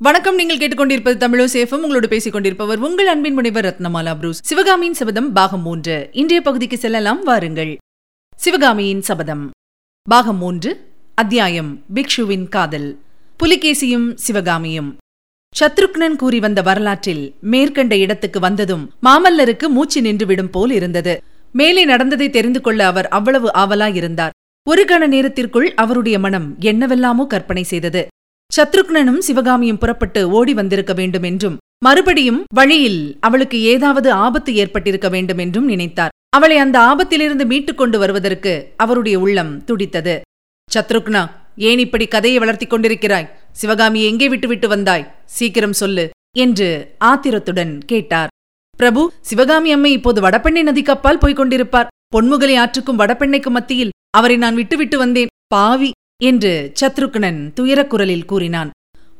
வணக்கம் நீங்கள் கேட்டுக்கொண்டிருப்பது தமிழோ சேஃபம் உங்களோடு பேசிக் கொண்டிருப்பவர் உங்கள் அன்பின் முனைவர் ரத்னமாலா புரூஸ். சிவகாமியின் சபதம் பாகம் மூன்று. இன்றைய பகுதிக்கு செல்லலாம் வாருங்கள். சிவகாமியின் சபதம் பாகம் மூன்று அத்தியாயம் பிக்ஷுவின் காதல். புலிகேசியும் சிவகாமியும். சத்ருக்னன் கூறி வந்த வரலாற்றில் மேற்கண்ட இடத்துக்கு வந்ததும் மாமல்லருக்கு மூச்சு நின்றுவிடும் போல் இருந்தது. மேலே நடந்ததை தெரிந்து கொள்ள அவர் அவ்வளவு ஆவலாயிருந்தார். ஒரு கண நேரத்திற்குள் அவருடைய மனம் என்னவெல்லாமோ கற்பனை செய்தது. சத்ருக்னனும் சிவகாமியும் புறப்பட்டு ஓடி வந்திருக்க வேண்டும் என்றும் மறுபடியும் வழியில் அவளுக்கு ஏதாவது ஆபத்து ஏற்பட்டிருக்க வேண்டும் என்றும் நினைத்தார். அவளை அந்த ஆபத்திலிருந்து மீட்டுக் கொண்டு வருவதற்கு அவருடைய உள்ளம் துடித்தது. சத்ருக்னா ஏன் இப்படி கதையை வளர்த்திக் கொண்டிருக்கிறாய்? சிவகாமி எங்கே விட்டுவிட்டு வந்தாய்? சீக்கிரம் சொல்லு என்று ஆத்திரத்துடன் கேட்டார். பிரபு சிவகாமி அம்மை இப்போது வடபெண்ணை நதிக்கப்பால் போய்க் கொண்டிருப்பார். பொன்முகலை ஆற்றுக்கும் வடபெண்ணைக்கும் மத்தியில் அவரை நான் விட்டுவிட்டு வந்தேன். பாவி என்று சத்ருக்னன் துயரக் குரலில் கூறினான்.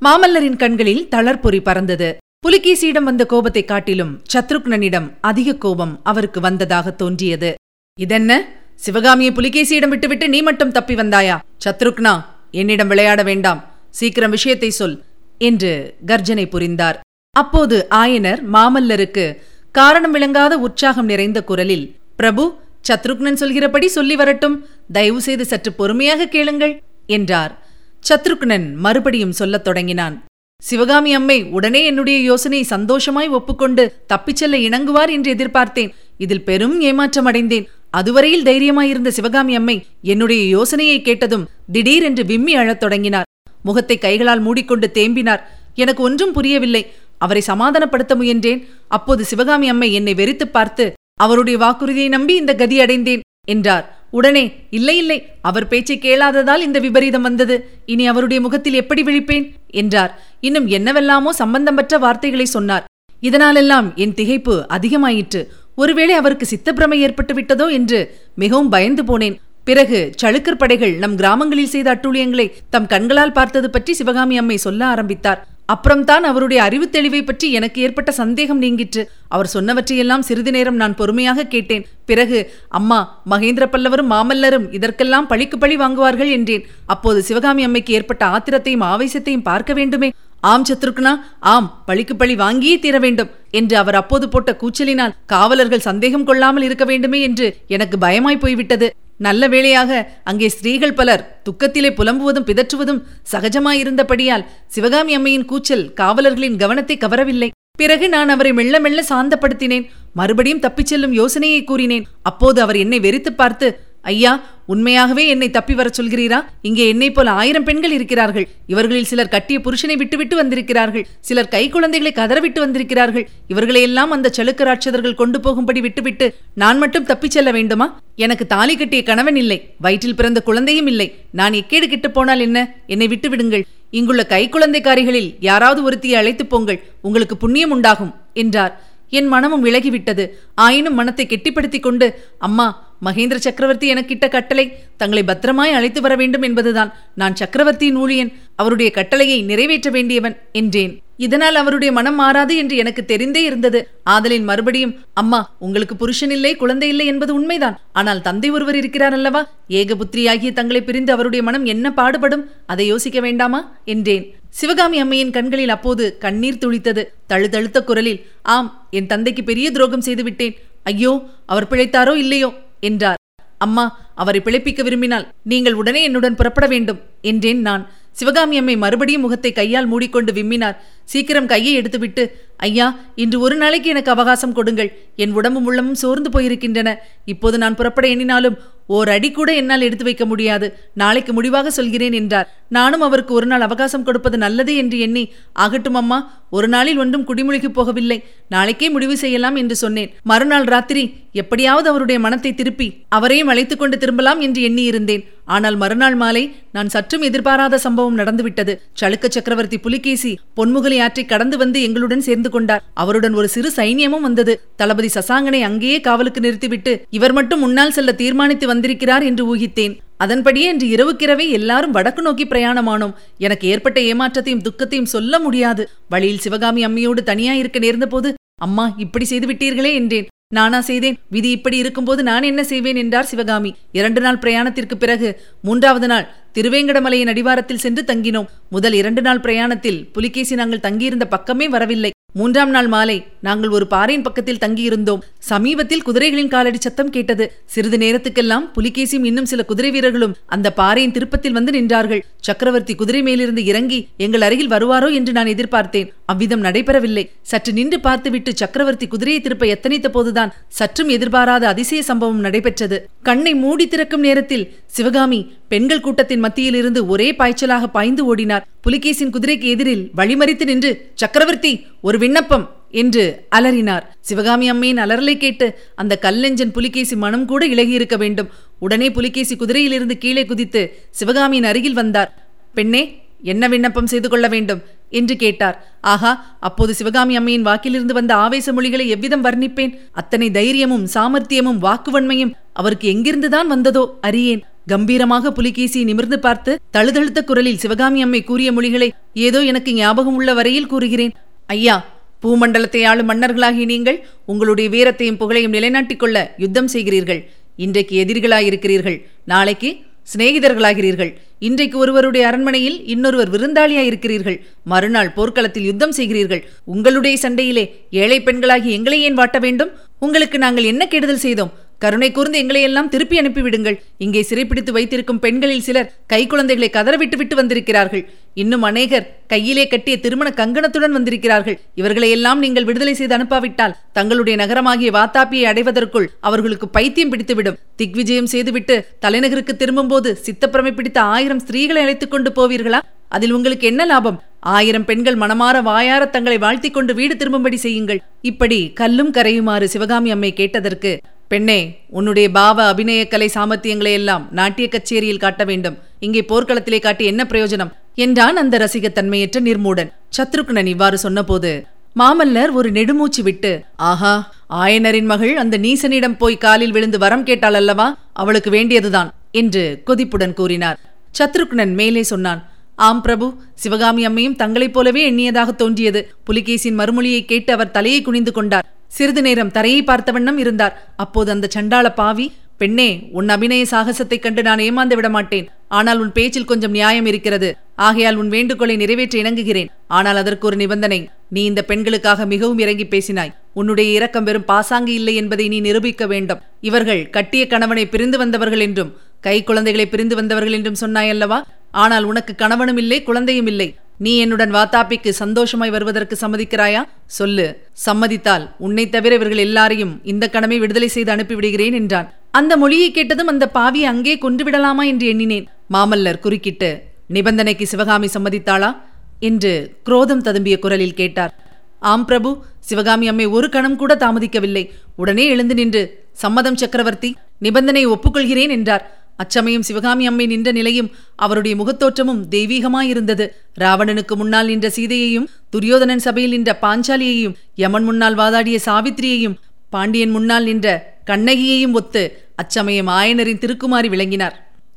மாமல்லரின் கண்களில் தளர்பொறி பறந்தது. புலிகேசியிடம் வந்த கோபத்தைக் காட்டிலும் சத்ருக்னனிடம் அதிக கோபம் அவருக்கு வந்ததாக தோன்றியது. இதென்ன? சிவகாமியை புலிகேசியிடம் விட்டுவிட்டு நீ மட்டும் தப்பி வந்தாயா? சத்ருக்னா என்னிடம் விளையாட வேண்டாம். சீக்கிரம் விஷயத்தை சொல் என்று கர்ஜனை புரிந்தார். அப்போது ஆயனர் மாமல்லருக்கு காரணம் விளங்காத உற்சாகம் நிறைந்த குரலில் பிரபு சத்ருக்னன் சொல்கிறபடி சொல்லி வரட்டும். தயவு செய்து சற்று பொறுமையாக கேளுங்கள். என்றார். சத்ருக்னன் மறுபடியும் சொல்லத் தொடங்கினான். சிவகாமி அம்மை உடனே என்னுடைய யோசனை சந்தோஷமாய் ஒப்புக்கொண்டு தப்பிச் செல்ல இணங்குவார் என்று எதிர்பார்த்தேன். இதில் பெரும் ஏமாற்றம் அடைந்தேன் அதுவரையில் தைரியமாயிருந்த சிவகாமி அம்மை என்னுடைய யோசனையை கேட்டதும் திடீரென்று விம்மி அழத் தொடங்கினார். முகத்தை கைகளால் மூடிக்கொண்டு தேம்பினார். எனக்கு ஒன்றும் புரியவில்லை. அவரை சமாதானப்படுத்த முயன்றேன். அப்போது சிவகாமி அம்மை என்னை வெறித்துப் பார்த்து அவருடைய வாக்குறுதியை நம்பி இந்த கதி அடைந்தேன் என்றார். உடனே இல்லை இல்லை அவர் பேச்சை கேளாததால் இந்த விபரீதம் வந்தது. இனி அவருடைய முகத்தில் எப்படி விழிப்பேன்? என்றார். இன்னும் என்னவெல்லாமோ சம்பந்தமற்ற வார்த்தைகளை சொன்னார். இதனாலெல்லாம் என் திகைப்பு அதிகமாயிற்று. ஒருவேளை அவருக்கு சித்தப்பிரமை ஏற்பட்டு விட்டதோ என்று மிகவும் பயந்து போனேன். பிறகு சளுக்கர் படைகள் நம் கிராமங்களில் செய்த அட்டூழியங்களை தம் கண்களால் பார்த்தது பற்றி சிவகாமி அம்மை சொல்ல ஆரம்பித்தார். அப்புறம்தான் அவருடைய அறிவு தெளிவை பற்றி எனக்கு ஏற்பட்ட சந்தேகம் நீங்கிற்று. அவர் சொன்னவற்றையெல்லாம் சிறிது நேரம் நான் பொறுமையாக கேட்டேன். பிறகு அம்மா மகேந்திர பல்லவரும் மாமல்லரும் இதற்கெல்லாம் பழிக்கு பழி வாங்குவார்கள் என்றேன். அப்போது சிவகாமி அம்மைக்கு ஏற்பட்ட ஆத்திரத்தையும் ஆவேசத்தையும் பார்க்க வேண்டுமே. ஆம் சத்ருக்னா ஆம் பழிக்கு பழி வாங்கியே தீர வேண்டும் என்று அவர் அப்போது போட்ட கூச்சலினால் காவலர்கள் சந்தேகம் கொள்ளாமல் இருக்க வேண்டுமே என்று எனக்கு பயமாய் போய்விட்டது. நல்ல வேளையாக அங்கே ஸ்திரீகள் பலர் துக்கத்திலே புலம்புவதும் பிதற்றுவதும் சகஜமாயிருந்தபடியால் சிவகாமி அம்மையின் கூச்சல் காவலர்களின் கவனத்தை கவரவில்லை. பிறகு நான் அவரை மெல்ல மெல்ல சாந்தப்படுத்தினேன். மறுபடியும் தப்பிச் செல்லும் யோசனையை கூறினேன். அப்போது அவர் என்னை வெறித்துப் பார்த்து ஐயா உண்மையாகவே என்னை தப்பி வரச் சொல்கிறீரா? இங்கே என்னைப் போல ஆயிரம் பெண்கள் இருக்கிறார்கள். இவர்களில் சிலர் கட்டிய புருஷனை விட்டுவிட்டு வந்திருக்கிறார்கள். சிலர் கை குழந்தைகளை கதறவிட்டு வந்திருக்கிறார்கள். இவர்களையெல்லாம் அந்த சளுக்க ராட்சதர்கள் கொண்டு போகும்படி விட்டுவிட்டு நான் மட்டும் தப்பிச் செல்ல வேண்டுமா? எனக்கு தாலி கட்டிய கணவன் இல்லை. வயிற்றில் பிறந்த குழந்தையும் இல்லை. நான் எக்கேடு கிட்டு போனால் என்ன? என்னை விட்டு விடுங்கள். இங்குள்ள கை குழந்தைக்காரிகளில் யாராவது ஒருத்தியை அழைத்துப் போங்கள். உங்களுக்கு புண்ணியம் உண்டாகும் என்றார். என் மனமும் விலகிவிட்டது. ஆயினும் மனத்தை கெட்டிப்படுத்திக் கொண்டு அம்மா மகேந்திர சக்கரவர்த்தி எனக்கிட்ட கட்டளை தங்களை பத்திரமாய் அழைத்து வர வேண்டும் என்பதுதான். நான் சக்கரவர்த்தியின் ஊழியன் அவருடைய கட்டளையை நிறைவேற்ற வேண்டியவன் என்றேன். இதனால் அவருடைய மனம் மாறாது என்று எனக்கு தெரிந்தே இருந்தது. ஆதலின் மறுபடியும் அம்மா உங்களுக்கு புருஷன் இல்லை குழந்தை இல்லை என்பது உண்மைதான். ஆனால் தந்தை ஒருவர் இருக்கிறார் அல்லவா? ஏகபுத்திரியாகிய தங்களை பிரிந்து அவருடைய மனம் என்ன பாடுபடும்? அதை யோசிக்க வேண்டாமா? என்றேன். சிவகாமி அம்மையின் கண்களில் அப்போது கண்ணீர் துளித்தது. தழுதழுத்த குரலில் ஆம் என் தந்தைக்கு பெரிய துரோகம் செய்துவிட்டேன். ஐயோ அவர் பிழைத்தாரோ இல்லையோ? என்றார். அம்மா அவரை பிழைப்பிக்க விரும்பினால் நீங்கள் உடனே என்னுடன் புறப்பட வேண்டும் என்றேன் நான். சிவகாமி அம்மை மறுபடியும் முகத்தை கையால் மூடிக்கொண்டு விம்மினார். சீக்கிரம் கையை எடுத்துவிட்டு ஐயா இன்று ஒரு நாளைக்கு எனக்கு அவகாசம் கொடுங்கள். என் உடம்பும் உள்ளமும் சோர்ந்து போயிருக்கின்றன. இப்போது நான் புறப்பட எண்ணினாலும் ஓர் அடி கூட என்னால் எடுத்து வைக்க முடியாது. நாளைக்கு முடிவாக சொல்கிறேன் என்றார். நானும் அவருக்கு ஒரு நாள் அவகாசம் கொடுப்பது நல்லது என்று எண்ணி ஆகட்டும் அம்மா ஒரு நாளில் ஒன்றும் குடிமொழிக்கு போகவில்லை. நாளைக்கே முடிவு செய்யலாம் என்று சொன்னேன். மறுநாள் ராத்திரி எப்படியாவது அவருடைய மனத்தை திருப்பி அவரையும் அழைத்துக்கொண்டு திரும்பலாம் என்று எண்ணியிருந்தேன். ஆனால் மறுநாள் மாலை நான் சற்றும் எதிர்பாராத சம்பவம் நடந்துவிட்டது. சளுக்க சக்கரவர்த்தி புலிகேசி பொன்முகலி ஆற்றை கடந்து வந்து எங்களுடன் சேர்ந்து கொண்டார். அவருடன் ஒரு சிறு சைன்யமும் வந்தது. தளபதி சசாங்கனை அங்கேயே காவலுக்கு நிறுத்திவிட்டு இவர் மட்டும் முன்னால் செல்ல தீர்மானித்து வந்திருக்கிறார் என்று ஊகித்தேன். அதன்படியே இன்று இரவுக்கிரவே எல்லாரும் வடக்கு நோக்கி பிரயாணமானோம். எனக்கு ஏற்பட்ட ஏமாற்றத்தையும் துக்கத்தையும் சொல்ல முடியாது. வழியில் சிவகாமி அம்மையோடு தனியாயிருக்க நேர்ந்தபோது அம்மா இப்படி செய்து விட்டீர்களே என்றேன். நானா செய்தேன். விதி இப்படி இருக்கும்போது நான் என்ன செய்வேன் என்றார் சிவகாமி. இரண்டு நாள் பிரயாணத்திற்கு பிறகு மூன்றாவது நாள் திருவேங்கடமலையின் அடிவாரத்தில் சென்று தங்கினோம். முதல் இரண்டு நாள் பிரயாணத்தில் புலிகேசி நாங்கள் தங்கியிருந்த பக்கமே வரவில்லை. மூன்றாம் நாள் மாலை நாங்கள் ஒரு பாறையின் பக்கத்தில் தங்கியிருந்தோம். சமீபத்தில் குதிரைகளின் காலடி சத்தம் கேட்டது. சிறிது நேரத்துக்கெல்லாம் புலிகேசியும் இன்னும் சில குதிரை வீரர்களும் அந்த பாறையின் திருப்பத்தில் வந்து நின்றார்கள். சக்கரவர்த்தி குதிரை மேலிருந்து இறங்கி எங்கள் அருகில் வருவாரோ? என்று நான் எதிர்பார்த்தேன். அவ்விதம் நடைபெறவில்லை. சற்று நின்று பார்த்துவிட்டு சக்கரவர்த்தி குதிரையை திருப்ப எத்தனைத்த போதுதான் சற்றும் எதிர்பாராத அதிசய சம்பவம் நடைபெற்றது. கண்ணை மூடி திறக்கும் நேரத்தில் சிவகாமி பெண்கள் கூட்டத்தின் மத்தியில் இருந்து ஒரே பாய்ச்சலாக பாய்ந்து ஓடினார். புலிகேசின் குதிரைக்கு எதிரில் வழிமறித்து நின்று சக்கரவர்த்தி ஒரு விண்ணப்பம் என்று அலறினார். சிவகாமி அம்மையின் அலறலை கேட்டு அந்த கல்லெஞ்சன் புலிகேசி மனம் கூட இழகியிருக்க வேண்டும். உடனே புலிகேசி குதிரையிலிருந்து கீழே குதித்து சிவகாமியின் அருகில் வந்தார். பெண்ணே என்ன விண்ணப்பம் செய்து கொள்ள வேண்டும்? என்று கேட்டார். ஆகா அப்போது சிவகாமி அம்மையின் வாக்கிலிருந்து வந்த ஆவேச மொழிகளை எவ்விதம் வர்ணிப்பேன்? அத்தனை தைரியமும் சாமர்த்தியமும் வாக்குவன்மையும் அவருக்கு எங்கிருந்துதான் வந்ததோ அறியேன். கம்பீரமாக புலிகேசியை நிமிர்ந்து பார்த்து தழுதழுத்த குரலில் சிவகாமி அம்மை கூறிய மொழிகளை ஏதோ எனக்கு ஞாபகம் உள்ள வரையில் கூறுகிறேன். ஐயா பூமண்டலத்தை ஆளும் மன்னர்களாகி நீங்கள் உங்களுடைய வீரத்தையும் புகழையும் நிலைநாட்டிக் கொள்ள யுத்தம் செய்கிறீர்கள். இன்றைக்கு எதிரிகளாயிருக்கிறீர்கள். நாளைக்கு சிநேகிதர்களாகிறீர்கள். இன்றைக்கு ஒருவருடைய அரண்மனையில் இன்னொருவர் விருந்தாளியாயிருக்கிறீர்கள். மறுநாள் போர்க்களத்தில் யுத்தம் செய்கிறீர்கள். உங்களுடைய சண்டையிலே ஏழை பெண்களாகி எங்களை ஏன் வாட்ட வேண்டும்? உங்களுக்கு நாங்கள் என்ன கெடுதல் செய்தோம்? கருணை கூர்ந்து எங்களையெல்லாம் திருப்பி அனுப்பிவிடுங்கள். இங்கே சிறைப்பிடித்து வைத்திருக்கும் பெண்களில் சிலர் கை குழந்தைகளை கதறவிட்டு விட்டு வந்திருக்கிறார்கள். இன்னும் அநேகர் கையிலே கட்டிய திருமண கங்கணத்துடன் வந்திருக்கிறார்கள். இவர்களையெல்லாம் நீங்கள் விடுதலை செய்து அனுப்பாவிட்டால் தங்களுடைய நகரமாகிய வாத்தாப்பியை அடைவதற்குள் அவர்களுக்கு பைத்தியம் பிடித்துவிடும். திக்விஜயம் செய்துவிட்டு தலைநகருக்கு திரும்பும்போது சித்தப்பிரமை பிடித்த ஆயிரம் ஸ்திரீகளை அழைத்துக் கொண்டு போவீர்களா? அதில் உங்களுக்கு என்ன லாபம்? ஆயிரம் பெண்கள் மனமாற வாயார தங்களை வாழ்த்திக் கொண்டு வீடு திரும்பும்படி செய்யுங்கள். இப்படி கல்லும் கரையுமாறு சிவகாமி அம்மை கேட்டதற்கு பெண்ணே உன்னுடைய பாவ அபிநயக்கலை சாமர்த்தியங்களை எல்லாம் நாட்டிய கச்சேரியில் காட்ட வேண்டும். இங்கே போர்க்களத்திலே காட்டி என்ன பிரயோஜனம்? என்றான் அந்த ரசிகத்தன்மையற்ற நிர்மூடன். சத்ருக்னன் இவ்வாறு சொன்னபோது மாமல்லர் ஒரு நெடுமூச்சு விட்டு ஆஹா ஆயனரின் மகள் அந்த நீசனிடம் போய் காலில் விழுந்து வரம் கேட்டாள் அல்லவா? அவளுக்கு வேண்டியதுதான் என்று கொதிப்புடன் கூறினார். சத்ருக்னன் மேலே சொன்னான் ஆம் பிரபு சிவகாமி அம்மையும் தங்களைப் போலவே எண்ணியதாக தோன்றியது. புலிகேசின் மறுமொழியை கேட்டு அவர் தலையை குனிந்து கொண்டார். சிறிது நேரம் தரையை பார்த்த வண்ணம் இருந்தார். அப்போது அந்த சண்டாள பாவி பெண்ணே உன் அபிநய சாகசத்தைக் கண்டு நான் ஏமாந்து விட மாட்டேன் ஆனால் உன் பேச்சில் கொஞ்சம் நியாயம் இருக்கிறது. ஆகையால் உன் வேண்டுகோளை நிறைவேற்ற இணங்குகிறேன். ஆனால் அதற்கு ஒரு நிபந்தனை. நீ இந்த பெண்களுக்காக மிகவும் இறங்கி பேசினாய். உன்னுடைய இரக்கம் வெறும் பாசாங்கு இல்லை என்பதை நீ நிரூபிக்க வேண்டும். இவர்கள் கட்டிய கணவனை பிரிந்து வந்தவர்கள் என்றும் கை குழந்தைகளை பிரிந்து வந்தவர்கள் என்றும் சொன்னாயல்லவா? ஆனால் உனக்கு கணவனும் இல்லை குழந்தையும் இல்லை. நீ என்னுடன் வாத்தாப்பிக்கு சந்தோஷமாய் வருவதற்கு சம்மதிக்கிறாயா? சொல்லு. சம்மதித்தால் உன்னை தவிர இவர்கள் எல்லாரையும் இந்த கணமே விடுதலை செய்து அனுப்பிவிடுகிறேன் என்றான். அந்த மொழியை கேட்டதும் அந்த பாவியை அங்கே கொன்று விடலாமா என்று எண்ணினேன். மாமல்லர் குறுக்கிட்டு நிபந்தனைக்கு சிவகாமி சம்மதித்தாளா? என்று குரோதம் ததும்பிய குரலில் கேட்டார். ஆம் பிரபு சிவகாமி அம்மை ஒரு கணம் கூட தாமதிக்கவில்லை. உடனே எழுந்து நின்று சம்மதம் சக்கரவர்த்தி நிபந்தனை ஒப்புக்கொள்கிறேன் என்றார். அச்சமயம் சிவகாமி அம்மை நின்ற நிலையும் அவருடைய முகத்தோற்றமும் தெய்வீகமாயிருந்தது. ராவணனுக்கு முன்னால் நின்ற சீதையையும் துரியோதனன் சபையில் நின்ற பாஞ்சாலியையும் யமன் முன்னால் வாதாடிய சாவித்திரியையும் பாண்டியன் முன்னால் நின்ற கண்ணகியையும் ஒத்து அச்சமயம் ஆயனரின் திருக்குமாரி விளங்கினார்.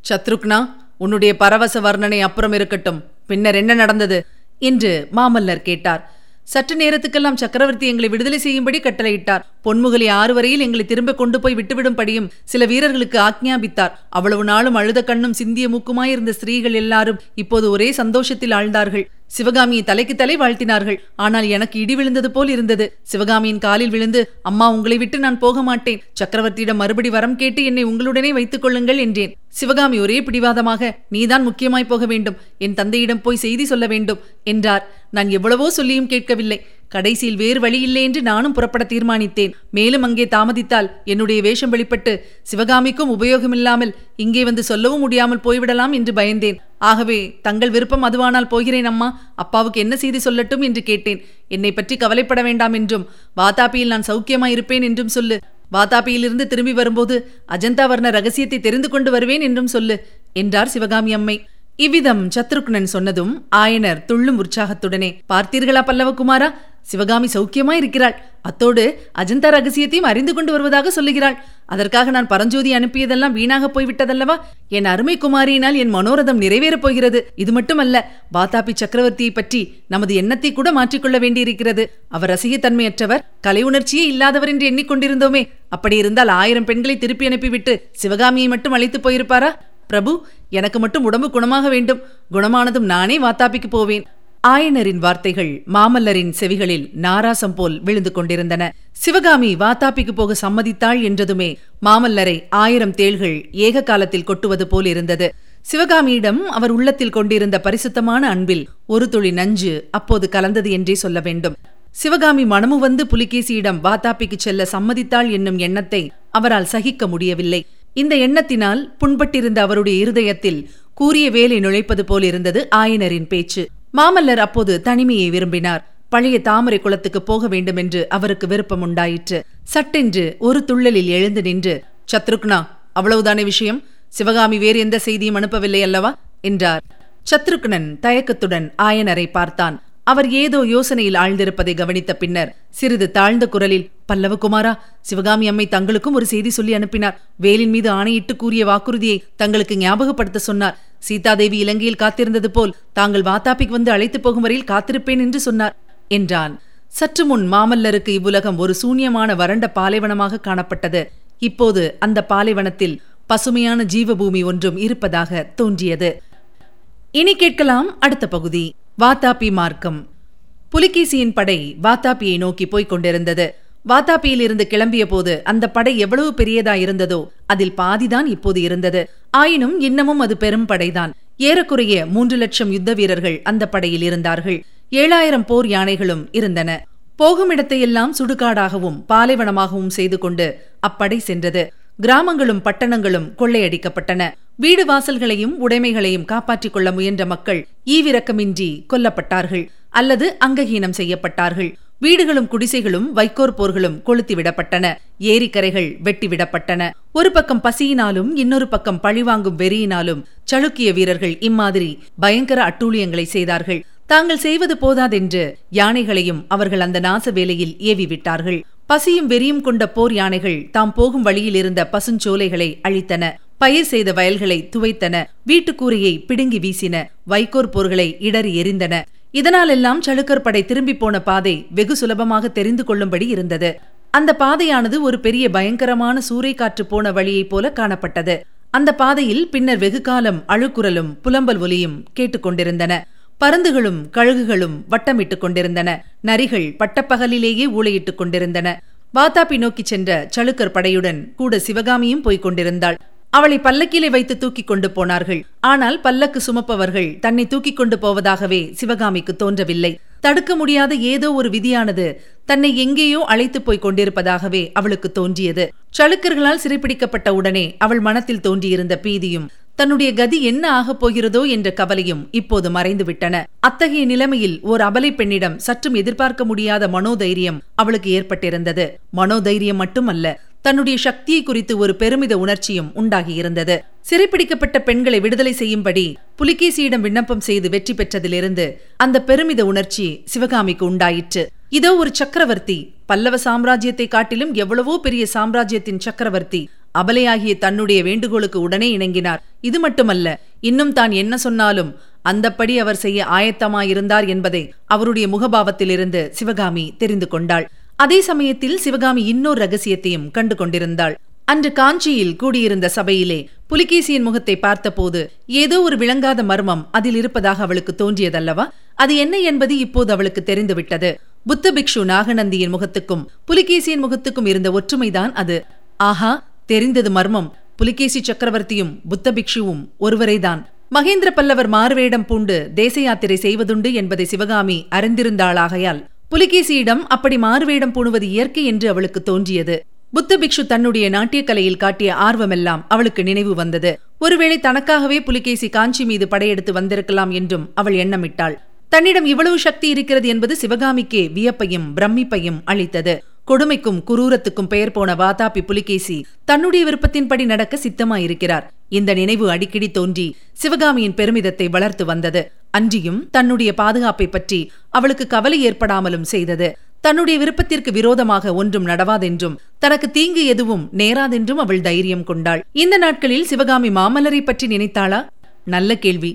சத்ருக்னா உன்னுடைய பரவச வர்ணனை அப்புறம் இருக்கட்டும். பின்னர் என்ன நடந்தது? என்று மாமல்லர் கேட்டார். சற்று நேரத்துக்கெல்லாம் சக்கரவர்த்தி எங்களை விடுதலை செய்யும்படி கட்டளையிட்டார். பொன்முகலி ஆறு வரையில் எங்களை திரும்ப கொண்டு போய் விட்டுவிடும்படியும் சில வீரர்களுக்கு ஆக்ஞாபித்தார். அவ்வளவு நாளும் அழுத கண்ணும் சிந்திய மூக்குமாயிருந்த ஸ்திரீகள் எல்லாரும் இப்போது ஒரே சந்தோஷத்தில் ஆழ்ந்தார்கள். சிவகாமியை தலைக்கு தலை வாழ்த்தினார்கள். ஆனால் எனக்கு இடி விழுந்தது போல் இருந்தது. சிவகாமியின் காலில் விழுந்து அம்மா உங்களை விட்டு நான் போக மாட்டேன். சக்கரவர்த்தியிடம் மறுபடி வரம் கேட்டு என்னை உங்களுடனே வைத்துக் கொள்ளுங்கள் என்றேன். சிவகாமி ஒரே பிடிவாதமாக நீதான் முக்கியமாய் போக வேண்டும். என் தந்தையிடம் போய் செய்தி சொல்ல வேண்டும் என்றார். நான் எவ்வளவோ சொல்லியும் கேட்கவில்லை. கடைசியில் வேறு வழியில்லை என்று நானும் புறப்பட தீர்மானித்தேன். மேலும் அங்கே தாமதித்தால் என்னுடைய வேஷம் வெளிப்பட்டு சிவகாமிக்கும் உபயோகமில்லாமல் இங்கே வந்து சொல்லவும் முடியாமல் போய்விடலாம் என்று பயந்தேன். ஆகவே தங்கள் விருப்பம் அதுவானால் போகிறேன் அம்மா. அப்பாவுக்கு என்ன செய்தி சொல்லட்டும் என்று கேட்டேன். என்னை பற்றி கவலைப்பட வேண்டாம் என்றும் வாதாபியில் நான் சௌக்கியமாயிருப்பேன் என்றும் சொல்லு. வாதாபியிலிருந்து திரும்பி வரும்போது அஜந்தா வர்ண ரகசியத்தை தெரிந்து கொண்டு வருவேன் என்றும் சொல்லு என்றார் சிவகாமி அம்மை. இவ்விதம் சத்ருக்னன் சொன்னதும் ஆயனர் துள்ளும் உற்சாகத்துடனே பார்த்தீர்களா பல்லவகுமாரா? சிவகாமி சௌக்கியமா இருக்கிறாள் அத்தோடு அஜந்தா ரகசியத்தையும் அறிந்து கொண்டு வருவதாக சொல்லுகிறாள். அதற்காக நான் பரஞ்சோதி அனுப்பியதெல்லாம் வீணாக போய்விட்டதல்லவா? என் அருமை குமாரியினால் என் மனோரதம் நிறைவேறப் போகிறது. இது மட்டுமல்ல வாதாபி சக்கரவர்த்தியை பற்றி நமது எண்ணத்தை கூட மாற்றிக்கொள்ள வேண்டியிருக்கிறது. அவர் ரசிகத்தன்மையற்றவர் கலை உணர்ச்சியே இல்லாதவர் என்று எண்ணிக்கொண்டிருந்தோமே அப்படி இருந்தால் ஆயிரம் பெண்களை திருப்பி அனுப்பிவிட்டு சிவகாமியை மட்டும் அழைத்து போயிருப்பாரா? பிரபு எனக்கு மட்டும் உடம்பு குணமாக வேண்டும். குணமானதும் நானே வாத்தாப்பிக்கு போவேன். ஆயனரின் வார்த்தைகள் மாமல்லரின் செவிகளில் நாராசம் போல் விழுந்து கொண்டிருந்தன. சிவகாமி வாத்தாப்பிக்கு போக சம்மதித்தாள் என்றதுமே மாமல்லரை ஆயிரம் தேள்கள் ஏக காலத்தில் கொட்டுவது போல் இருந்தது. சிவகாமியிடம் அவர் உள்ளத்தில் கொண்டிருந்த பரிசுத்தமான அன்பில் ஒரு துளி நஞ்சு அப்போது கலந்தது என்றே சொல்ல வேண்டும். சிவகாமி மனமு வந்து புலிகேசியிடம் வாத்தாப்பிக்கு செல்ல சம்மதித்தாள் என்னும் எண்ணத்தை அவரால் சகிக்க முடியவில்லை. இந்த எண்ணத்தினால் புண்பட்டிருந்த அவருடைய இருதயத்தில் கூறிய வேலை நுழைப்பது போல் இருந்தது ஆயனரின் பேச்சு. மாமல்லர் அப்போது தனிமையை விரும்பினார். பழைய தாமரை குளத்துக்கு போக வேண்டும் என்று அவருக்கு விருப்பம் உண்டாயிற்று. சட்டென்று ஒரு துள்ளலில் எழுந்து நின்று சத்ருக்னா அவ்வளவுதானே விஷயம்? சிவகாமி வேறு எந்த செய்தியும் அனுப்பவில்லை அல்லவா? என்றார். சத்ருக்னன் தயக்கத்துடன் ஆயனரை பார்த்தான். அவர் ஏதோ யோசனையில் ஆழ்ந்திருப்பதை கவனித்த பின்னர் சிறிது தாழ்ந்த குரலில் பல்லவகுமாரா சிவகாமி அம்மை தங்களுக்கும் ஒரு செய்தி சொல்லி அனுப்பினார். வேலின் மீது ஆணையிட்டு கூறிய வாக்குறுதியை தங்களுக்கு ஞாபகப்படுத்த சொன்னார். சீதாதேவி இலங்கையில் காத்திருந்தது போல் தாங்கள் வாத்தாப்பிக்கு வந்து அழைத்து போகும் வரையில் காத்திருப்பேன் என்று சொன்னார் என்றான். சற்று முன் மாமல்லருக்கு இவ்வுலகம் ஒரு சூன்யமான வறண்ட பாலைவனமாக காணப்பட்டது. இப்போது அந்த பாலைவனத்தில் பசுமையான ஜீவபூமி ஒன்றும் இருப்பதாக தோன்றியது. இனி கேட்கலாம் அடுத்த பகுதி. வாத்தாப்பி மார்க்கம். புலிகேசியின் படை வாத்தாப்பியை நோக்கி போய்க் கொண்டிருந்தது. வாத்தாப்பியிலிருந்து கிளம்பிய போது அந்த படை எவ்வளவு பெரியதா இருந்ததோ அதில் பாதிதான் இப்போது இருந்தது. ஆயினும் இன்னமும் அது பெரும் படைதான். ஏறக்குறைய மூன்று லட்சம் யுத்த வீரர்கள் அந்த படையில் இருந்தார்கள். ஏழாயிரம் போர் யானைகளும் இருந்தன. போகும் இடத்தையெல்லாம் சுடுகாடாகவும் பாலைவனமாகவும் செய்து கொண்டு அப்படை சென்றது. கிராமங்களும் பட்டணங்களும் கொள்ளையடிக்கப்பட்டன. வீடு வாசல்களையும் உடைமைகளையும் காப்பாற்றிக் கொள்ள முயன்ற மக்கள் ஈவிரக்கமின்றி கொல்லப்பட்டார்கள் அல்லது அங்ககீனம் செய்யப்பட்டார்கள். வீடுகளும் குடிசைகளும் வைக்கோர் போர்களும் கொளுத்திவிடப்பட்டன ஏரிக்கரைகள் வெட்டிவிடப்பட்டன ஒரு பக்கம் பசியினாலும் இன்னொரு பக்கம் பழிவாங்கும் வெறியினாலும் சளுக்கிய வீரர்கள் இம்மாதிரி பயங்கர அட்டூழியங்களை செய்தார்கள். தாங்கள் செய்வது போதாதென்று யானைகளையும் அவர்கள் அந்த நாச வேலையில் ஏவி விட்டார்கள். பசியும் வெறியும் கொண்ட போர் யானைகள் தாம் போகும் வழியில் இருந்த பசுஞ்சோலைகளை அழித்தன. பயிர் செய்த வயல்களை துவைத்தன. வீட்டுக்கூரையை பிடுங்கி வீசின. வைக்கோர் போர்களை இடறி எரிந்தன. இதனாலெல்லாம் சளுக்கர் படை திரும்பி போன பாதை வெகு சுலபமாக தெரிந்து கொள்ளும்படி இருந்தது. அந்த பாதையானது ஒரு பெரிய பயங்கரமான சூறைக்காற்று போன வழியைப் போல காணப்பட்டது. அந்த பாதையில் பின்னர் வெகு காலம் அழுக்குரலும் புலம்பல் ஒலியும் கேட்டுக்கொண்டிருந்தன பருந்துகளும் கழுகுகளும் வட்டமிட்டுக் கொண்டிருந்தன. நரிகள் பட்டப்பகலிலேயே ஊளையிட்டுக் கொண்டிருந்தன. வாத்தாப்பி நோக்கிச் சென்ற சளுக்கர் படையுடன் கூட சிவகாமியும் போய்க் கொண்டிருந்தாள். அவளை பல்லக்கிலே வைத்து தூக்கிக் கொண்டு போனார்கள். ஆனால் பல்லக்கு சுமப்பவர்கள் தன்னை தூக்கிக் கொண்டு போவதாகவே சிவகாமிக்கு தோன்றவில்லை. தடுக்க முடியாத ஏதோ ஒரு விதியானது தன்னை எங்கேயோ அழைத்துப் போய்க் கொண்டிருப்பதாகவே அவளுக்கு தோன்றியது. சளுக்கர்களால் சிறைப்பிடிக்கப்பட்ட உடனே அவள் மனத்தில் தோன்றியிருந்த பீதியும் தன்னுடைய கதி என்ன ஆகப் போகிறதோ என்ற கவலையும் இப்போது மறைந்துவிட்டன. அத்தகைய நிலைமையில் ஓர் அபலை பெண்ணிடம் சற்றும் எதிர்பார்க்க முடியாத மனோதைரியம் அவளுக்கு ஏற்பட்டிருந்தது. மனோதைரியம் மட்டுமல்ல தன்னுடைய சக்தியை குறித்து ஒரு பெருமித உணர்ச்சியும் உண்டாகியிருந்தது. சிறைப்பிடிக்கப்பட்ட பெண்களை விடுதலை செய்யும்படி புலிகேசியிடம் விண்ணப்பம் செய்து வெற்றி பெற்றதிலிருந்து அந்த பெருமித உணர்ச்சி சிவகாமிக்கு உண்டாயிற்று. இதோ ஒரு சக்கரவர்த்தி பல்லவ சாம்ராஜ்யத்தை காட்டிலும் எவ்வளவோ பெரிய சாம்ராஜ்யத்தின் சக்கரவர்த்தி அபலையாகிய தன்னுடைய வேண்டுகோளுக்கு உடனே இணங்கினார். இது மட்டுமல்ல இன்னும் தான் என்ன சொன்னாலும் அந்தப்படி அவர் செய்ய ஆயத்தமாயிருந்தார் என்பதை அவருடைய முகபாவத்திலிருந்து சிவகாமி தெரிந்து கொண்டாள். அதே சமயத்தில் சிவகாமி இன்னொரு ரகசியத்தையும் கண்டு கொண்டிருந்தாள் அன்று காஞ்சியில் கூடியிருந்த சபையிலே புலிகேசியின் முகத்தை பார்த்தபோது ஏதோ ஒரு விளங்காத மர்மம் அதில் இருப்பதாக அவளுக்கு தோன்றியதல்லவா? அது என்ன என்பது இப்போது அவளுக்கு தெரிந்துவிட்டது. புத்த பிக்ஷு நாகநந்தியின் முகத்துக்கும் புலிகேசியின் முகத்துக்கும் இருந்த ஒற்றுமைதான் அது. ஆஹா தெரிந்தது மர்மம். புலிகேசி சக்கரவர்த்தியும் புத்த பிக்ஷுவும் ஒருவரைதான். மகேந்திர பல்லவர் மாறுவேடம் பூண்டு தேச யாத்திரை செய்வதுண்டு என்பதை சிவகாமி அறிந்திருந்தாளாகையால் புலிகேசியிடம் அப்படி மாறுவேடம் பூணுவது இயற்கை என்று அவளுக்கு தோன்றியது. புத்த பிக்ஷு தன்னுடைய நாட்டியக்கலையில் காட்டிய ஆர்வமெல்லாம் அவளுக்கு நினைவு வந்தது. ஒருவேளை தனக்காகவே புலிகேசி காஞ்சி மீது படையெடுத்து வந்திருக்கலாம் என்றும் அவள் எண்ணமிட்டாள். தன்னிடம் இவ்வளவு சக்தி இருக்கிறது என்பது சிவகாமிக்கே வியப்பையும் பிரமிப்பையும் அளித்தது. கொடுமைக்கும் குரூரத்துக்கும் பெயர் போன வாதாபி புலிகேசி தன்னுடைய விருப்பத்தின்படி நடக்க சித்தமாயிருக்கிறார். இந்த நினைவு அடிக்கடி தோன்றி சிவகாமியின் பெருமிதத்தை வளர்த்து வந்தது. அன்றியும் தன்னுடைய பாதுகாப்பை பற்றி அவளுக்கு கவலை ஏற்படாமலும் செய்தது. தன்னுடைய விருப்பத்திற்கு விரோதமாக ஒன்றும் நடவாதென்றும் தனக்கு தீங்கு எதுவும் நேராதென்றும் அவள் தைரியம் கொண்டாள். இந்த நாட்களில் சிவகாமி மாமல்லரை பற்றி நினைத்தாளா? நல்ல கேள்வி.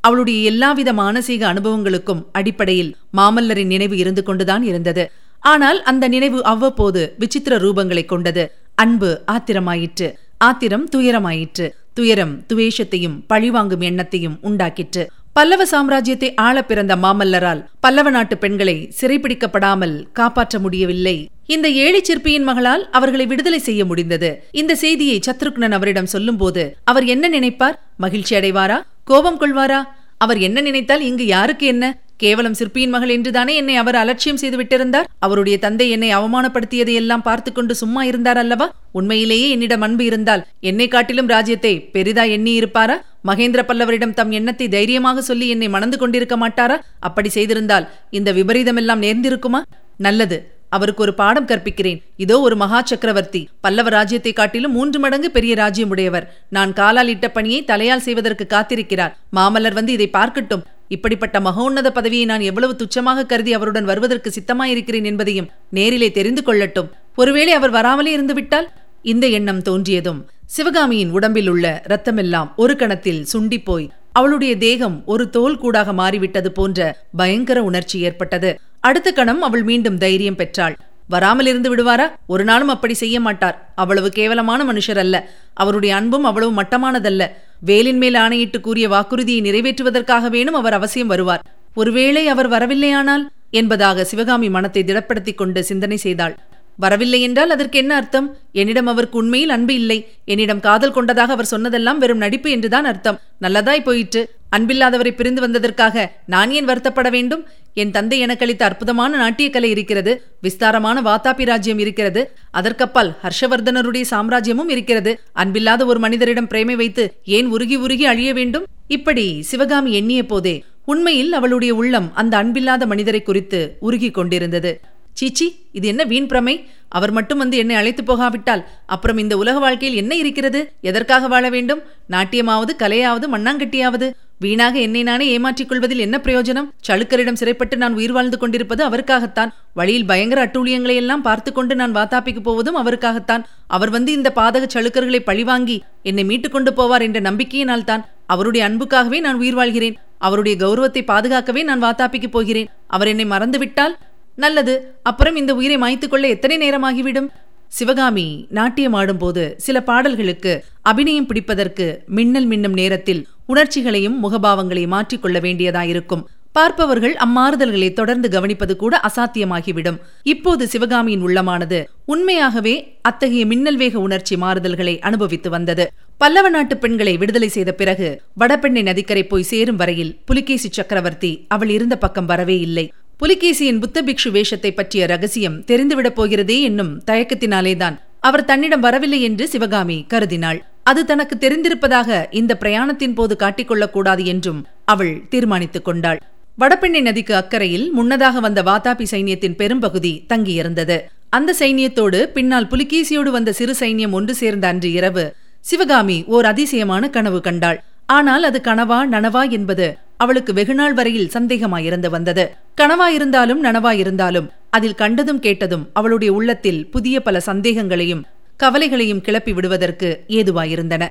அவளுடைய எல்லாவித மானசீக அனுபவங்களுக்கும் அடிப்படையில் மாமல்லரின் நினைவு இருந்து கொண்டுதான் இருந்தது. ஆனால் அந்த நினைவு அவ்வப்போது விசித்திர ரூபங்களை கொண்டது. அன்பு ஆத்திரமாயிற்று. ஆத்திரம் துயரமாயிற்று. துயரம் துவேஷத்தையும் பழிவாங்கும் எண்ணத்தையும் உண்டாக்கிற்று. பல்லவ சாம்ராஜ்யத்தை ஆள பிறந்த மாமல்லரால் பல்லவ நாட்டு பெண்களை சிறைப்பிடிக்கப்படாமல் காப்பாற்ற முடியவில்லை. இந்த ஏழை சிற்பியின் மகளால் அவர்களை விடுதலை செய்ய முடிந்தது. இந்த செய்தியை சத்ருக்னன் அவரிடம் சொல்லும்போது அவர் என்ன நினைப்பார்? மகிழ்ச்சி அடைவாரா? கோபம் கொள்வாரா? அவர் என்ன நினைத்தால் இங்கு யாருக்கு என்ன? கேவலம் சிற்பியின் மகள் என்றுதானே என்னை அவர் அலட்சியம் செய்து விட்டிருந்தார்? அவருடைய தந்தை என்னை அவமானப்படுத்தியதை எல்லாம் பார்த்து கொண்டு சும்மா இருந்தார் அல்லவா? உண்மையிலேயே என்னிடம் அன்பு இருந்தால் என்னை காட்டிலும் ராஜ்யத்தை பெரிதா எண்ணி இருப்பாரா மகேந்திர பல்லவரிடம் தம் எண்ணத்தை தைரியமாக சொல்லி என்னை மணந்து கொண்டிருக்க மாட்டாரா? அப்படி செய்திருந்தால் இந்த விபரீதமெல்லாம் நேர்ந்திருக்குமா? நல்லது. அவருக்கு ஒரு பாடம் கற்பிக்கிறேன். இதோ ஒரு மகா சக்கரவர்த்தி. பல்லவ ராஜ்யத்தை காட்டிலும் மூன்று மடங்கு பெரிய ராஜ்யம் உடையவர். நான் காலால் இட்ட பணியை தலையால் செய்வதற்கு காத்திருக்கிறார். மாமல்லர் வந்து இதை பார்க்கட்டும். இப்படிப்பட்ட மகோன்னத பதவியை நான் எவ்வளவு துச்சமாக கருதி அவருடன் வருவதற்கு சித்தமாயிருக்கிறேன் என்பதையும் நேரிலே தெரிந்து கொள்ளட்டும். ஒருவேளை அவர் வராமலே இருந்துவிட்டால்? இந்த எண்ணம் தோன்றியதும் சிவகாமியின் உடம்பில் உள்ள ரத்தமெல்லாம் ஒரு கணத்தில் சுண்டிப்போய் அவளுடைய தேகம் ஒரு தோல் கூடாக மாறிவிட்டது போன்ற பயங்கர உணர்ச்சி ஏற்பட்டது. அடுத்த கணம் அவள் மீண்டும் தைரியம் பெற்றாள். வராமல் இருந்து விடுவாரா? ஒரு நாளும் அப்படி செய்ய மாட்டார். அவ்வளவு கேவலமான மனுஷர் அல்ல அவருடைய அன்பும் அவ்வளவு மட்டமானதல்ல. வேலின் மேல் ஆணையிட்டு கூறிய வாக்குறுதியை நிறைவேற்றுவதற்காக வேணும் அவர் அவசியம் வருவார். ஒருவேளை அவர் வரவில்லையானால்? என்பதாக சிவகாமி மனத்தை திடப்படுத்திக் கொண்டு சிந்தனை செய்தாள். வரவில்லை என்றால் அதற்கு என்ன அர்த்தம்? என்னிடம் அவருக்கு உண்மையில் அன்பு இல்லை. என்னிடம் காதல் கொண்டதாக அவர் சொன்னதெல்லாம் வெறும் நடிப்பு என்றுதான் அர்த்தம். நல்லதாய் போயிற்று. அன்பில்லாதவரை பிரிந்து வந்ததற்காக நான் ஏன் வருத்தப்பட வேண்டும்? என் தந்தை எனக்கு அளித்த அற்புதமான நாட்டியக்கலை இருக்கிறது விஸ்தாரமான வாத்தாபி ராஜ்யம் இருக்கிறது அதற்கப்பால் ஹர்ஷவர்தனருடைய சாம்ராஜ்யமும் இருக்கிறது. அன்பில்லாத ஒரு மனிதரிடம் பிரேமை வைத்து ஏன் உருகி உருகி அழிய வேண்டும்? இப்படி சிவகாமி எண்ணிய போதே உண்மையில் அவளுடைய உள்ளம் அந்த அன்பில்லாத மனிதரை குறித்து உருகிக் கொண்டிருந்தது. சீச்சி இது என்ன வீண் பிரமை? அவர் மட்டும் வந்து என்னை அழைத்து போகாவிட்டால் அப்புறம் இந்த உலக வாழ்க்கையில் என்ன இருக்கிறது? எதற்காக வாழ வேண்டும்? நாட்டியமாவது கலையாவது மண்ணாங்கட்டியாவது? வீணாக என்னை நானே ஏமாற்றிக் கொள்வதில் என்ன பிரயோஜனம்? சளுக்கரிடம் சிறைப்பட்டு நான் உயிர் வாழ்ந்து கொண்டிருப்பது அவருக்காகத்தான். வழியில் பயங்கர அட்டூழியங்களை எல்லாம் பார்த்து கொண்டு நான் வாத்தாப்பிக்கு போவதும் அவருக்காகத்தான். அவர் வந்து இந்த பாதக சளுக்கர்களை பழிவாங்கி என்னை மீட்டுக் கொண்டு போவார் என்ற நம்பிக்கையினால் தான் அவருடைய அன்புக்காகவே நான் உயிர் வாழ்கிறேன். அவருடைய கௌரவத்தை பாதுகாக்கவே நான் வாத்தாப்பிக்கு போகிறேன். அவர் என்னை மறந்துவிட்டால் நல்லது. அப்புறம் இந்த உயிரை மாய்த்துக் கொள்ள எத்தனை நேரமாகிவிடும்? சிவகாமி நாட்டியம் ஆடும்போது சில பாடல்களுக்கு அபிநயம் பிடிப்பதற்கு மின்னல் மின்னும் நேரத்தில் உணர்ச்சிகளையும் முகபாவங்களையும் மாற்றிக்கொள்ள வேண்டியதாயிருக்கும். பார்ப்பவர்கள் அம்மாறுதல்களை தொடர்ந்து கவனிப்பது கூட அசாத்தியமாகிவிடும். இப்போது சிவகாமியின் உள்ளமானது உண்மையாகவே அத்தகைய மின்னல் வேக உணர்ச்சி மாறுதல்களை அனுபவித்து வந்தது. பல்லவ நாட்டு பெண்களை விடுதலை செய்த பிறகு வடபெண்ணை நதிக்கரை போய் சேரும் வரையில் புலிகேசி சக்கரவர்த்தி அவள் இருந்த பக்கம் வரவே இல்லை. புலிகேசியின் புத்த பிக்ஷு வேஷத்தை பற்றிய ரகசியம் தெரிந்துவிடப் போகிறதே என்னும் தயக்கத்தினாலேதான் அவர் தன்னிடம் வரவில்லை என்று சிவகாமி கருதினாள். அது தனக்கு தெரிந்திருப்பதாக இந்த பிரயாணத்தின் போது காட்டிக்கொள்ளக்கூடாது என்றும் அவள் தீர்மானித்துக் கொண்டாள். வடபெண்ணை நதிக்கு அக்கறையில் முன்னதாக வந்த வாதாபி சைன்யத்தின் பெரும்பகுதி தங்கியிருந்தது. அந்த சைன்யத்தோடு பின்னால் புலிகேசியோடு வந்த சிறு சைன்யம் ஒன்று சேர்ந்த அன்று இரவு சிவகாமி ஓர் அதிசயமான கனவு கண்டாள். ஆனால் அது கனவா நனவா என்பது அவளுக்கு வெகுநாள் வரையில் சந்தேகமாயிருந்து வந்தது. கனவாயிருந்தாலும் நனவாயிருந்தாலும் அதில் கண்டதும் கேட்டதும் அவளுடைய உள்ளத்தில் புதிய பல சந்தேகங்களையும் கவலைகளையும் கிளப்பி விடுவதற்கு ஏதுவாயிருந்தன.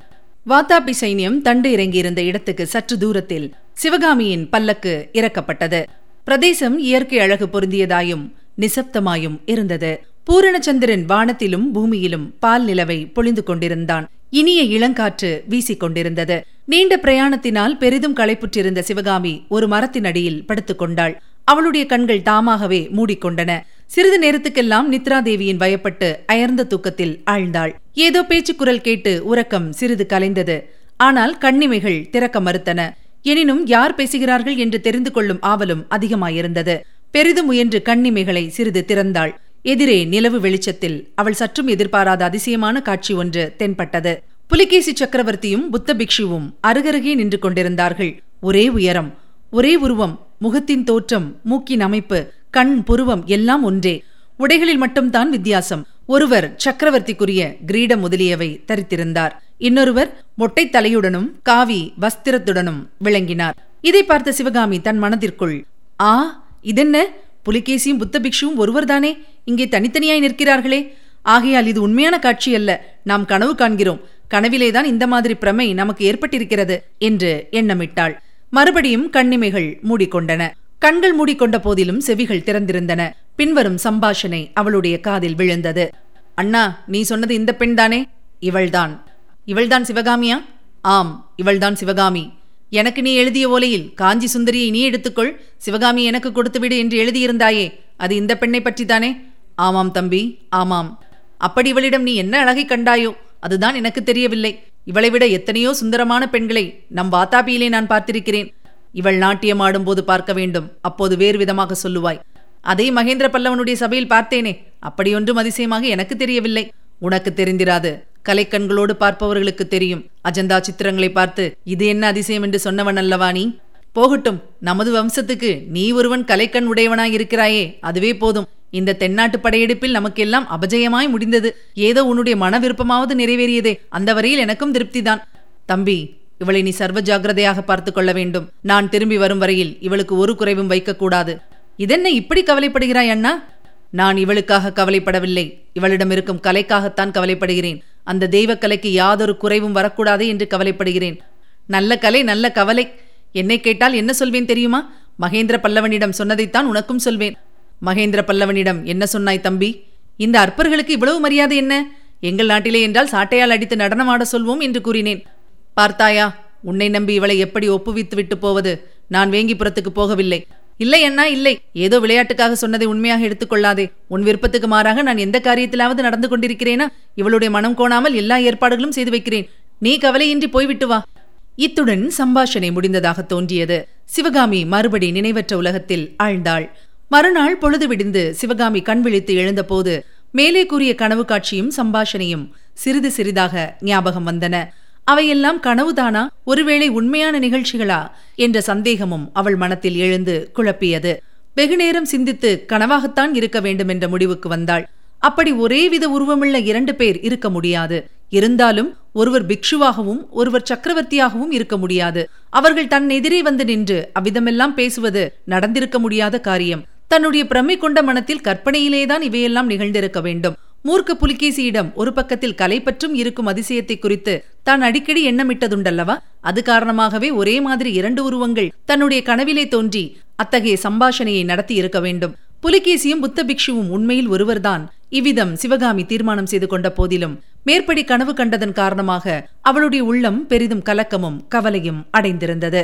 வாத்தாபி சைன்யம் தண்டு இறங்கியிருந்த இடத்துக்கு சற்று தூரத்தில் சிவகாமியின் பல்லக்கு இறக்கப்பட்டது. பிரதேசம் இயற்கை அழகு பொருந்தியதாயும் நிசப்தமாயும் இருந்தது. பூரணச்சந்திரன் வானத்திலும் பூமியிலும் பால் நிலவை பொழிந்து கொண்டிருந்தான். இனிய இளங்காற்று வீசிக் கொண்டிருந்தது நீண்ட பிரயாணத்தினால் பெரிதும் களைப்புற்றிருந்த சிவகாமி ஒரு மரத்தின் அடியில் படுத்துக் கொண்டாள். அவளுடைய கண்கள் தாமாகவே மூடிக்கொண்டன. சிறிது நேரத்துக்கெல்லாம் நித்ராதேவியின் பயப்பட்டு அயர்ந்த தூக்கத்தில் ஆழ்ந்தாள். ஏதோ பேச்சுக்குரல் கேட்டு உறக்கம் சிறிது கலைந்தது. ஆனால் கண்ணிமைகள் திறக்க மறுத்தன. எனினும் யார் பேசுகிறார்கள் என்று தெரிந்து கொள்ளும் ஆவலும் அதிகமாயிருந்தது. பெரிதும் முயன்று கண்ணிமைகளை சிறிது திறந்தாள். எதிரே நிலவு வெளிச்சத்தில் அவள் சற்றும் எதிர்பாராத அதிசயமான காட்சி ஒன்று தென்பட்டது. புலிகேசி சக்கரவர்த்தியும் புத்த பிக்ஷுவும் அருகருகே நின்று கொண்டிருந்தார்கள். ஒரே உயரம் ஒரே உருவம் முகத்தின் தோற்றம் மூக்கின் அமைப்பு கண் புருவம் எல்லாம் ஒன்றே. உடைகளில் மட்டும்தான் வித்தியாசம். ஒருவர் சக்கரவர்த்திக்குரிய கிரீடம் முதலியவை தரித்திருந்தார். இன்னொருவர் மொட்டை தலையுடனும் காவி வஸ்திரத்துடனும் விளங்கினார். இதை பார்த்த சிவகாமி தன் மனதிற்குள் ஆ இதென்ன? புலிகேசியும் புத்த பிக்ஷுவும் ஒருவர்தானே? இங்கே தனித்தனியாய் நிற்கிறார்களே. ஆகையால் இது உண்மையான காட்சி அல்ல. நாம் கனவு காண்கிறோம். கனவிலேதான் இந்த மாதிரி பிரமை நமக்கு ஏற்பட்டிருக்கிறது என்று எண்ணமிட்டாள். மறுபடியும் கண்ணிமைகள் மூடிக்கொண்டன. கண்கள் மூடிக்கொண்ட போதிலும் செவிகள் திறந்திருந்தன. பின்வரும் சம்பாஷணை அவளுடைய காதில் விழுந்தது. அண்ணா நீ சொன்னது இந்த பெண்தானே இவள்தான். இவள்தான் சிவகாமியா? ஆம் இவள்தான் சிவகாமி. எனக்கு நீ எழுதிய ஓலையில் காஞ்சி சுந்தரியை நீ எடுத்துக்கொள். சிவகாமி எனக்கு கொடுத்துவிடு என்று எழுதியிருந்தாயே. அது இந்த பெண்ணை பற்றித்தானே ஆமாம் தம்பி ஆமாம். அப்படி இவளிடம் நீ என்ன அழகை கண்டாயோ அதுதான் எனக்கு தெரியவில்லை. இவளை விட எத்தனையோ சுந்தரமான பெண்களை நம் வாத்தாபியிலே நான் பார்த்திருக்கிறேன். இவள் நாட்டியம் ஆடும்போது பார்க்க வேண்டும் அப்போது வேறு விதமாக சொல்லுவாய். அதை மகேந்திர பல்லவனுடைய சபையில் பார்த்தேனே அப்படியொன்றும் அதிசயமாக எனக்கு தெரியவில்லை. உனக்கு தெரிந்திராது கலைக்கண்களோடு பார்ப்பவர்களுக்கு தெரியும். அஜந்தா சித்திரங்களை பார்த்து இது என்ன அதிசயம் என்று சொன்னவன் அல்லவா நீ? போகட்டும் நமது வம்சத்துக்கு நீ ஒருவன் கலைக்கண் உடையவனாய் இருக்கிறாயே அதுவே போதும். இந்த தென்னாட்டு படையெடுப்பில் நமக்கெல்லாம் அபஜயமாய் முடிந்தது. ஏதோ உன்னுடைய மன விருப்பமாவது நிறைவேறியதே. அந்த வரையில் எனக்கும் திருப்திதான். தம்பி இவளை நீ சர்வ ஜாகிரதையாக பார்த்து கொள்ள வேண்டும். நான் திரும்பி வரும் வரையில் இவளுக்கு ஒரு குறைவும் வைக்கக்கூடாது இதென்ன இப்படி கவலைப்படுகிறாய் அண்ணா? நான் இவளுக்காக கவலைப்படவில்லை. இவளிடம் இருக்கும் கலைக்காகத்தான் கவலைப்படுகிறேன். அந்த தெய்வக்கலைக்கு யாதொரு குறைவும் வரக்கூடாது என்று கவலைப்படுகிறேன். நல்ல கலை நல்ல கவலை. என்னை கேட்டால் என்ன சொல்வேன் தெரியுமா? மகேந்திர பல்லவனிடம் சொன்னதைத்தான் உனக்கும் சொல்வேன். மகேந்திர பல்லவனிடம் என்ன சொன்னாய் தம்பி? இந்த அற்பர்களுக்கு இவ்வளவு மரியாதை என்ன? எங்கள் நாட்டிலே என்றால் சாட்டையால் அடித்து நடனமாட சொல்வோம் என்று கூறினேன். பார்த்தாயா உன்னை நம்பி இவளை எப்படி ஒப்புவித்து விட்டு போவது? நான் வேங்கிபுரத்துக்கு போகவில்லை. இல்லை அண்ணா இல்லை. ஏதோ விளையாட்டுக்காக சொன்னதை உண்மையாக எடுத்துக்கொள்ளாதே உன் விருப்பத்துக்கு மாறாக நான் எந்த காரியத்திலாவது நடந்து கொண்டிருக்கிறேனா? இவளுடைய மனம் கோணாமல் எல்லா ஏற்பாடுகளும் செய்து வைக்கிறேன். நீ கவலையின்றி போய்விட்டு வா. இத்துடன் சம்பாஷணை முடிந்ததாக தோன்றியது. சிவகாமி மறுபடி நினைவற்ற உலகத்தில் ஆழ்ந்தாள். மறுநாள் பொழுது விடிந்து சிவகாமி கண் விழித்து எழுந்தபோது மேலே கூறிய கனவு காட்சியும் சம்பாஷணையும் சிறிது சிறிதாக ஞாபகம் வந்தன. அவையெல்லாம் கனவுதானா? ஒருவேளை உண்மையான நிகழ்ச்சிகளா? என்ற சந்தேகமும் அவள் மனத்தில் எழுந்து குழப்பியது. வெகுநேரம் சிந்தித்து கனவாகத்தான் இருக்க வேண்டும் என்ற முடிவுக்கு வந்தாள். அப்படி ஒரே வித உருவமுள்ள இரண்டு பேர் இருக்க முடியாது. இருந்தாலும் ஒருவர் பிக்ஷுவாகவும் ஒருவர் சக்கரவர்த்தியாகவும் இருக்க முடியாது. அவர்கள் தன் எதிரே வந்து நின்று அவ்விதமெல்லாம் பேசுவது நடந்திருக்க முடியாத காரியம். தன்னுடைய பிரமை கொண்ட மனத்தில் கற்பனையிலேதான் இவையெல்லாம் நிகழ்ந்திருக்க வேண்டும். மூர்க்க புலிகேசியிடம் ஒரு பக்கத்தில் கலை பற்றும் இருக்கும் அதிசயத்தை குறித்து தான் அடிக்கடி எண்ணமிட்டதுண்டல்லவா? அது காரணமாகவே ஒரே மாதிரி இரண்டு உருவங்கள் தன்னுடைய கனவிலே தோன்றி அத்தகைய சம்பாஷணையை நடத்தி இருக்க வேண்டும். புலிகேசியும் புத்த பிக்ஷுவும் உண்மையில் ஒருவர்தான். இவ்விதம் சிவகாமி தீர்மானம் செய்து கொண்ட போதிலும் மேற்படி கனவு கண்டதன் காரணமாக அவளுடைய உள்ளம் பெரிதும் கலக்கமும் கவலையும் அடைந்திருந்தது.